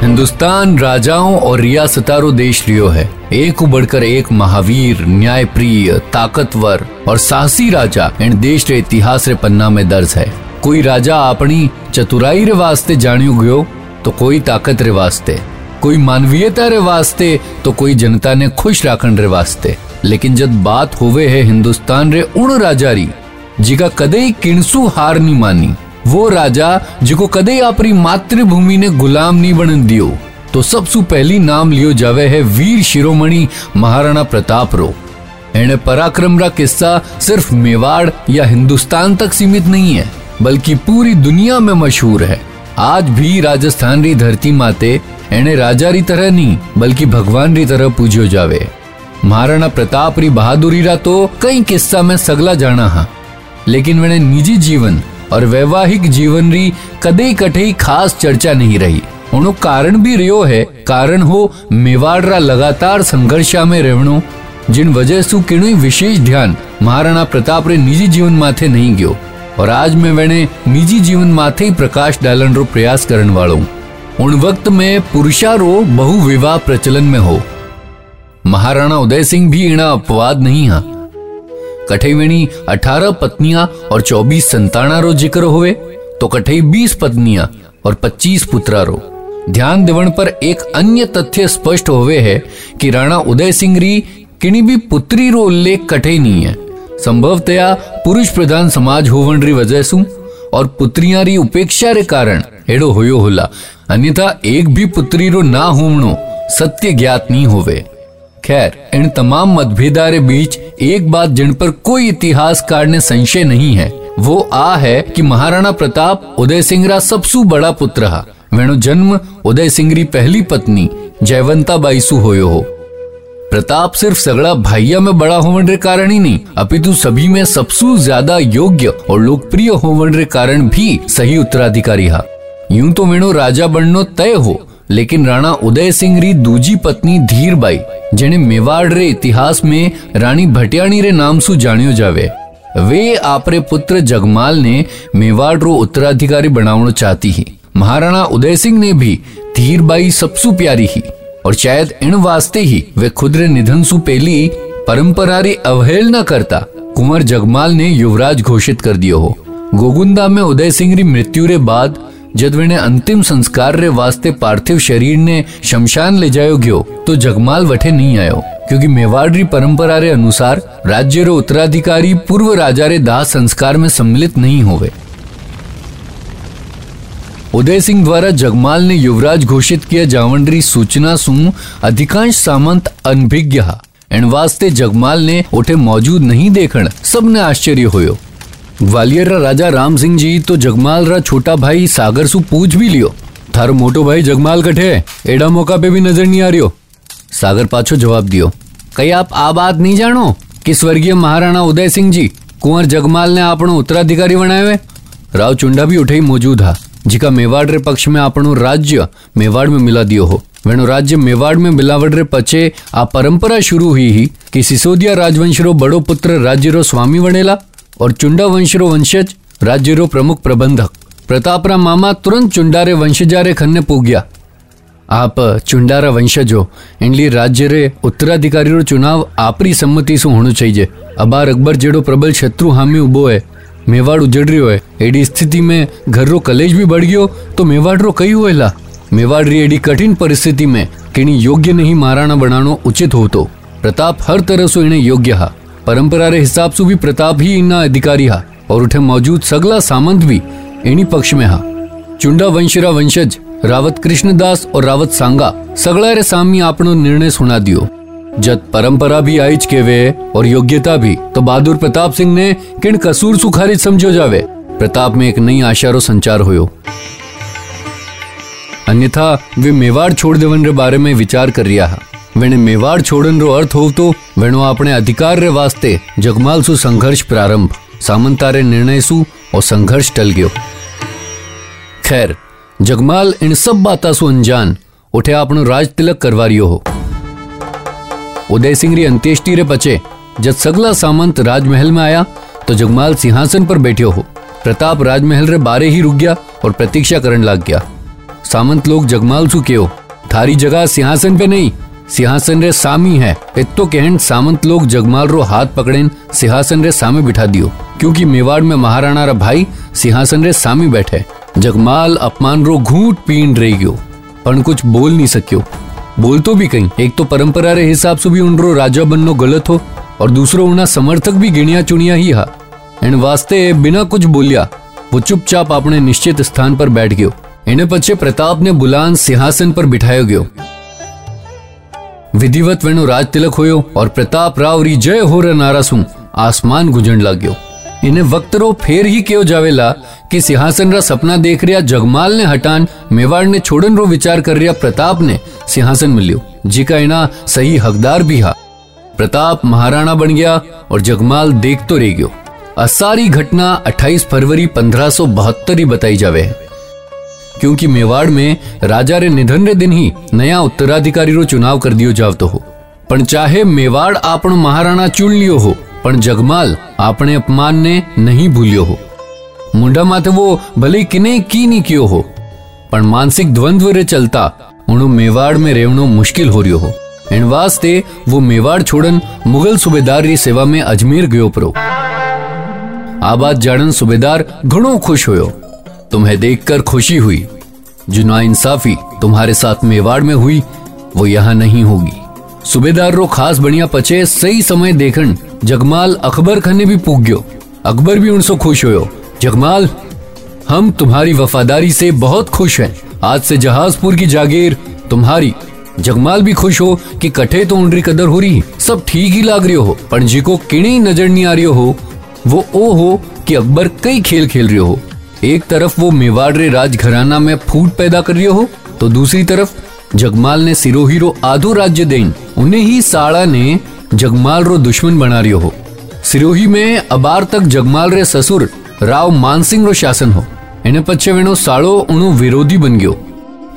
हिंदुस्तान राजाओं और रियासतारों देश लियो है। एक बढ़कर एक महावीर, न्यायप्रिय, ताकतवर और साहसी राजा इन देश रे इतिहास रे पन्ना में दर्ज है। कोई राजा अपनी चतुराई रे वास्ते जानियो गयो तो कोई ताकत रे वास्ते। कोई मानवीयता रे वास्ते तो कोई जनता ने खुश राखण रे वास्ते। लेकिन जब बात होवे है हिंदुस्तान रे उन राजा री, जिका कदे किणसू हार नहीं मानी, वो राजा जिको कदे अपनी मातृभूमि ने गुलाम नहीं बन दियो तो सबसे पहली नाम लियो जावे है वीर शिरोमणि महाराणा प्रताप रो। एने पराक्रम रा किस्सा सिर्फ़ मेवाड़ या हिंदुस्तान तक सीमित नहीं है, बल्कि पूरी दुनिया में मशहूर है। आज भी राजस्थान री धरती माते एने राजा री तरह नहीं बल्कि भगवान री तरह पूजो जावे। महाराणा प्रताप री बहादुरी रा तो कई किस्सा में सगला जाना हा। लेकिन मैंने निजी जीवन और वैवाहिक जीवन री कदे कठे खास चर्चा नहीं रही। उनो कारण भी रियो है, कारण हो मेवाड़ रा लगातार संघर्षा में रहनो जिन वजह सु किणु विशेष ध्यान महाराणा प्रताप रे निजी जीवन माथे नहीं गयो। और आज मैं वेने निजी जीवन माथे ही प्रकाश डालन रो प्रयास करन वालों उन वक्त में पुरुषारो बहु विवाह प्रचलन में हो। महाराणा उदय सिंह भी इना अपवाद नहीं हा। कठई अठारह पत्नियाँ और चौबीस संताना रो ज़िक्र हुए तो कठई बीस पत्नियाँ और पच्चीस पुत्रा रो। ध्यान देवन पर एक अन्य तथ्य स्पष्ट हुए है कि राणा उदय सिंह री किनी भी पुत्री रो उल्लेख कठे नहीं है। संभवतया पुरुष प्रधान समाज होवन री वजह सु और पुत्रिया री उपेक्षा रे कारण एड़ो होयो होला। अन्यथा एक भी पुत्री रो ना होमणो सत्य ज्ञात नहीं होवे। खैर, इन तमाम मतभेदारे बीच एक बात जिन पर कोई इतिहासकार ने संशय नहीं है, वो आ है कि महाराणा प्रताप उदय सिंह रा सबसु बड़ा पुत्र हा। वेणु जन्म उदय सिंह री पहली पत्नी, जयवंता बाईसु होयो हो। प्रताप सिर्फ़ सगड़ा भाइया में बड़ा होवन रे कारण ही नहीं, अपितु सभी में सबसु ज़्यादा योग्य और लोकप्रिय होवन रे कारण भी सही उत्तराधिकारी हा। यूँ तो वेणु राजा बननो तय हो, लेकिन राणा उदय सिंह री दूजी पत्नी धीर बाई જેને મેવાડ રે ઇતિહાસ में રાણી ભટિયાણી રે નામ સુ જાણ્યો જાવે वे आपरे पुत्र जगमाल ने मेवाड़ रो उत्तराधिकारी बनावना चाहती ही महाराणा उदय सिंह ने भी धीरबाई सबसु प्यारी ही और शायद इन वास्ते ही वे खुद रे निधन सु पहली परंपरा री अवहेलना करता कुंवर जगमाल ने युवराज घोषित कर दियो हो गोगुंदा में उदय सिंह री मृत्यु रे बाद जद वेने अंतिम संस्कार रे वास्ते पार्थिव शरीर ने शमशान ले जायो गयो तो जगमाल वठे नहीं आयो। क्योंकि मेवाड़ परंपरा रे अनुसार राज्य रो उत्तराधिकारी पूर्व राजा रे दाह संस्कार में सम्मिलित नहीं होवे। उदय सिंह द्वारा जगमाल ने युवराज घोषित किया जावंडरी सूचना सुन अधिकांश सामंत अनभिज्ञ एन वास्ते जगमाल ने उठे मौजूद नहीं देखण सबने आश्चर्य होयो। ग्वालियर रा राजा राम सिंह जी तो जगमाल रा छोटा भाई सागर सु पूछ भी लियो। थारो मोटो भाई जगमाल कठे, एडा मौका पे भी नज़र नहीं आ रियो सागर पाछो जवाब दियो, कई आप आ बात नहीं जानो कि स्वर्गीय महाराणा उदय सिंह जी कुंवर जगमाल ने अपनो उत्तराधिकारी बनाए राव चुंडा भी उठे मौजूद हा, जिका मेवाड़ रे पक्ष में अपनो राज्य मेवाड़ में मिला दियो हो। वेणु राज्य मेवाड़ में मिलावड़ रे पचे आ परंपरा शुरू हुई ही कि सिसोदिया राजवंश रो बड़ो पुत्र राज्य रो स्वामी बनेला और चुंडा वंशरो वंशज राज्य रो प्रमुख प्रबंधक। प्रतापरा मामा तुरंत चुंडारे वंशजारे खन्ने पूग्या आप चुंडारा वंशजो इनली राज्य रे उत्तराधिकारी रो चुनाव आपरी सम्मति से होना चाहिए अबार अकबर जेडो प्रबल शत्रु हामी उबो है, मेवाड़ उजड़ रही है। एडी स्थिति में घर रो कलेज भी बढ़ गयो तो मेवाड़ रो कई हुएला मेवाड़ री एडी कठिन परिस्थिति में किणी योग्य नहीं महाराणा बनानो उचित हो। हा परंपरा रे हिसाब से भी प्रताप ही इना अधिकारी हा। और उठे मौजूद सगला सामंत भी इन्हीं पक्ष में हा। चुंडा वंशरा वंशज, रावत कृष्णदास और रावत सांगा, सगला रे सामी आपनो निर्णय सुना दियो। जब परंपरा भी आईच के वे और योग्यता भी तो बहादुर प्रताप सिंह ने किन कसूर सुखारित समझो जावे। प्रताप में एक नई आशा रो संचार होयो। अन्यथा वे मेवाड़ छोड़ देवन रे बारे में विचार कर रिया हा। अर्थ हो तो वेणो अपने अधिकार रे वास्ते जगमाल सु संघर्ष प्रारंभ। सामंतारे निर्णय सु और संघर्ष टल गयो। खैर, जगमाल इन सब बाता सु अनजान, उठे आपनो राज तिलक करवा हो। उदय सिंह री अंत्येष्टि रे पचे जब सगला सामंत राजमहल में आया तो जगमाल सिंहासन पर बैठे हो। प्रताप राजमहल रे बारे ही रुक गया और प्रतीक्षा करने लग गया। सामंत लोग जगमाल सु क्यों थारी जगह सिंहासन पे नहीं सिंहासन रे सामी है। इतो कहन सामंत लोग जगमाल रो हाथ पकड़ेन सिंहासन रे सामे बिठा दियो। क्योंकि मेवाड़ में महाराणा रा भाई सिंहासन रे सामी बैठे। जगमाल अपमान रो घूट पीन रही गयो। पर कुछ बोल नहीं सक्यो। बोल तो भी कहीं। एक तो परंपरा रे हिसाब से भी उनरो राजा बननो गलत हो, और दूसरो उना समर्थक भी गिणिया चुनिया ही हा। एन वास्ते बिना कुछ बोलिया, वो चुपचाप अपने निश्चित स्थान पर बैठ गयो। इन्हें पछे प्रताप ने बुलान सिंहासन पर बिठायो गयो। विधिवत वेणु राज तिलक होयो और प्रताप राव री जय हो रे नारा सुन आसमान गुजण लग गयो इन्हें वक्त रो फेर ही क्यों जावेला कि सिंहासन रा सपना देख रिया जगमाल ने हटान, मेवाड़ ने छोड़न रो विचार कर रिया प्रताप ने सिंहासन मिलियो, जिका इना सही हकदार भी हा। प्रताप महाराणा बन गया और जगमाल देख तो रह गयो। असारी घटना 28 फरवरी पंद्रह सो ही बताई जावे है। क्योंकि मेवाड़ में राजा रे निधन रे दिन ही नया उत्तराधिकारी रो चुनाव कर दियो जाव तो हो। पण चाहे मेवाड़ आपण महाराणा चुन लियो हो, पण जगमाल आपने अपमान ने नहीं भूलियो हो। मुंडा माथे वो भले किने की नहीं कियो हो, पण मानसिक द्वंद्व रे चलता उन्हों मेवाड़ में रेवनो मुश्किल हो रियो हो। इन वास्ते वो मेवाड़ छोड़न मुगल सूबेदार री सेवा में अजमेर गयो परो। आबाद जाड़न सूबेदार घणो खुश होयो। तुम्हें देखकर खुशी हुई। जो ना इंसाफी तुम्हारे साथ मेवाड़ में हुई, वो यहाँ नहीं होगी। सूबेदार रो खास बढ़िया पचे, सही समय देखन, जगमाल अकबर खने भी पूग गयो। अकबर भी उनसे खुश हो जगमाल, हम तुम्हारी वफादारी से बहुत खुश हैं। आज से जहाजपुर की जागीर, तुम्हारी। जगमाल भी खुश हो कि कठे तो उनरी कदर हो रही सब ठीक ही लाग रही हो, पर जी को किणी नज़र नहीं आ रही हो, वो ओ हो कि अकबर कई खेल खेल रही हो। एक तरफ़ वो मेवाड़े राजघराना में फूट पैदा कर रही हो तो दूसरी तरफ़ जगमाल ने सिरोही रो आधो राज्य देन, उन्हें ही साड़ा ने जगमाल रो दुश्मन बना रही हो। सिरोही में अबार तक जगमाल रे ससुर राव मानसिंह रो शासन हो, इन्हें पछे वेणो साड़ो उनो विरोधी बन गयो।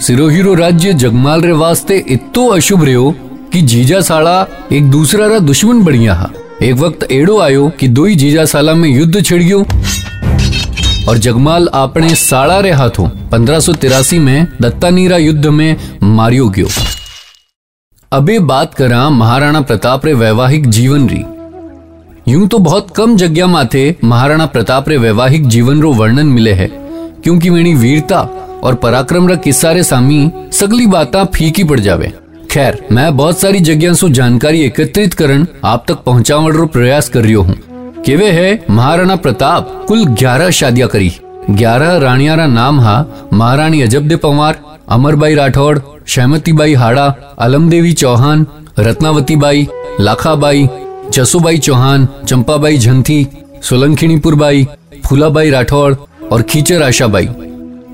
सिरोही रो राज्य जगमाल रे वास्ते इतो अशुभ रहो कि जीजा साड़ा एक दूसरा रा दुश्मन बढ़िया हा। एक वक्त एड़ो आयो कि दो ही जीजा और जगमाल अपने साड़ा रे हाथों पंद्रह में दत्तानीरा युद्ध में मारियो गयो। अबे बात करा महाराणा प्रताप रे वैवाहिक जीवन री। यूँ तो बहुत कम जगह माथे महाराणा प्रताप रे वैवाहिक जीवन रो वर्णन मिले है। क्योंकि मेरी वीरता और पराक्रम रा किस्सा रे सामी सगली बाता फीकी पड़ जावे। खैर, मैं बहुत सारी जगह सु जानकारी एकत्रित करन आप तक पहुंचावन रो प्रयास कर रही हूँ। है महाराणा प्रताप? कुल ग्यारह शादियाँ करी। ग्यारह रानिया रा नाम हा महारानी अजबदे पंवार, अमरबाई राठौड़ शहमतीबाई हाड़ा, अलमदेवी चौहान रत्नावती बाई लाखाबाई, जसोबाई चौहान, चंपाबाई झंथी सोलंखीणीपुर बाई फूलाबाई राठौड़ और खीचर आशाबाई।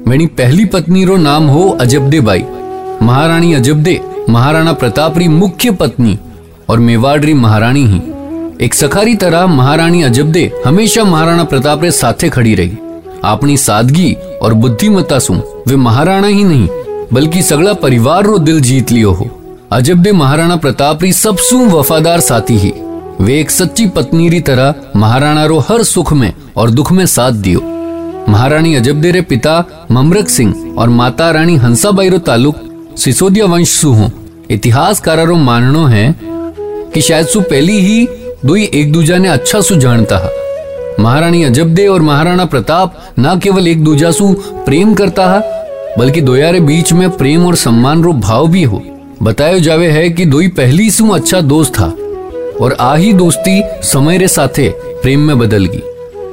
मेरी पहली पत्नी रो नाम हो अजबदे बाई महारानी अजबदे, महाराणा प्रताप री मुख्य पत्नी और मेवाड़ री महारानी ही। एक सखारी तरह महारानी अजबदे हमेशा महाराणा प्रताप रे साथे खड़ी रही। अपनी सादगी और बुद्धिमत्ता सु वे महाराणा ही नहीं, बल्कि सगला परिवार रो दिल जीत लियो हो। अजबदे महाराणा प्रताप री सबसु वफादार साथी ही। वे एक सच्ची पत्नी री तरह महाराणा रो हर सुख में और दुख में साथ दियो। महारानी अजबदे रे पिता ममरक सिंह और माता रानी हंसाबाई रो तालुक सिसोदिया वंश सु हो। इतिहासकारा रो माननो है कि शायद सु पहली ही दो एक दूजा ने अच्छा सु जानता है। महारानी अजबदे और महाराणा प्रताप न केवल एक दूजा सु प्रेम करता है, बल्कि दोयारे बीच में प्रेम और सम्मान रो भाव भी हो। बतायो जावे है कि दोई पहली सु अच्छा दोस्त था, और आ ही दोस्ती समय रे साथे प्रेम में बदल गई।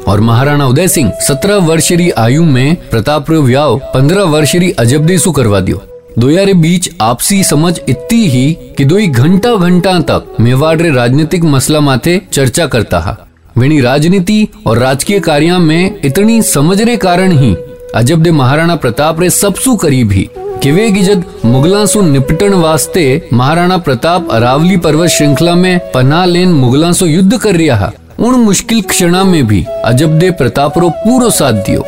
और महाराणा उदय सिंह सत्रह वर्षरी आयु में प्रताप रो व्याव पंद्रह वर्षरी अजबदेसु करवा दियो। दोयारे बीच आपसी समझ इतनी ही कि दो घंटा घंटा तक मेवाड़ रे राजनीतिक मसला माथे चर्चा करता है। वेणी राजनीति और राजकीय कार्य में इतनी समझ रे कारण ही अजब दे महाराणा प्रताप रे सबसु करीब ही किवे गिजद मुगला सु निपटन वास्ते महाराणा प्रताप अरावली पर्वत श्रृंखला में पना लेन मुगला सु युद्ध कर रहा उन मुश्किल क्षणा में भी अजब दे प्रताप रो पूरो साथ दियो।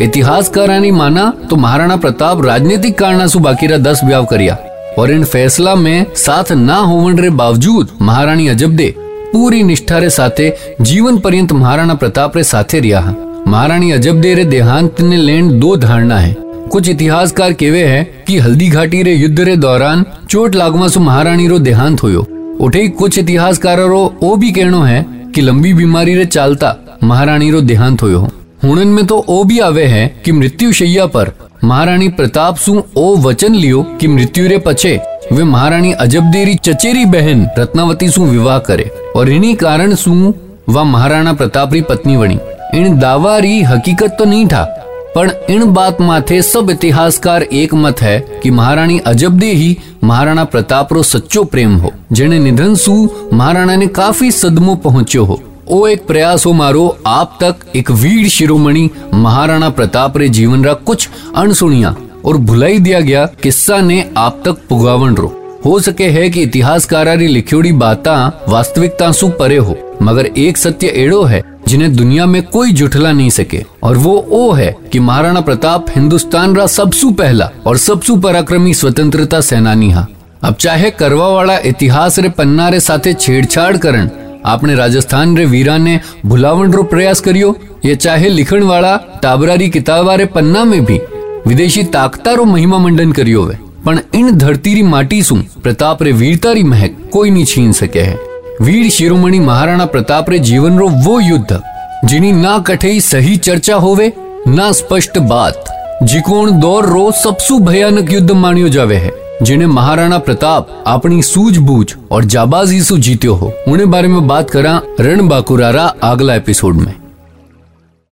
इतिहासकारानी माना तो महाराणा प्रताप राजनीतिक कारण सु बाकीरा दस ब्याव करिया. और इन फैसला में साथ ना होवन रे बावजूद महारानी अजबदे पूरी निष्ठा रे साथे जीवन पर्यंत महाराणा प्रताप रे साथे रिया हा. महारानी अजबदे रे देहांत ने लेन दो धारणा है. कुछ इतिहासकार केवे है कि हल्दी घाटी रे युद्ध रे दौरान चोट लागवा सु महारानी रो देहांत होयो. उठे कुछ इतिहासकार ओ भी कहनो है कि लंबी बीमारी रे चालता महारानी रो देहांत होयो हुनन में तो ओ भी आवे है कि मृत्यु शैया पर महारानी प्रताप सु ओ वचन लियो कि मृत्यु रे पछे वे महारानी अजबदेरी चचेरी बहन रत्नावती सु विवाह करे और इन्हीं कारण सु वह महाराणा प्रताप री पत्नी बनी इन दावा री हकीकत तो नहीं था पर इन बात माथे सब इतिहासकार एक मत है कि महारानी अजबदे ही महाराणा प्रताप रो सच्चो प्रेम हो। जेने निधन सु महाराणा ने काफ़ी सदमो पहुंचो हो। ओ एक प्रयास हो मारो, आप तक एक वीर शिरोमणि महाराणा प्रताप रे जीवन रा कुछ अनसुनिया और भुलाई दिया गया किस्सा ने आप तक पुगावन रो। हो सके है कि इतिहासकारा री लिखियोड़ी बाता वास्तविकता सु परे हो, मगर एक सत्य एड़ो है जिन्हें दुनिया में कोई जुठला नहीं सके, और वो ओ है कि महाराणा प्रताप हिंदुस्तान रा सबसु पहला और सबसु पराक्रमी स्वतंत्रता सेनानी हा। अब चाहे करवा वाला इतिहास रे पन्ना रे साथे छेड़छाड़ करण करियो। ये चाहे लिखण वाला, टाबरारी किताबा रे पन्ना में भी विदेशी ताकता रो महिमा मंडन करियो वे। पण इन धरती री माटी सु प्रताप रे वीरता री महक कोई नहीं छीन सके है। वीर शिरोमणि महाराणा प्रताप रे जीवन रो वो युद्ध, जिनी ना कठे सही चर्चा होवे, ना स्पष्ट बात, जिकोण दौर रो सबसु भयानक युद्ध मानियो जावे है। जिन्हें महाराणा प्रताप, अपनी सूझबूझ और जाबाजी से जीतो हो। उन्हें बारे में बात करा रण बाकुरारा अगला एपिसोड में।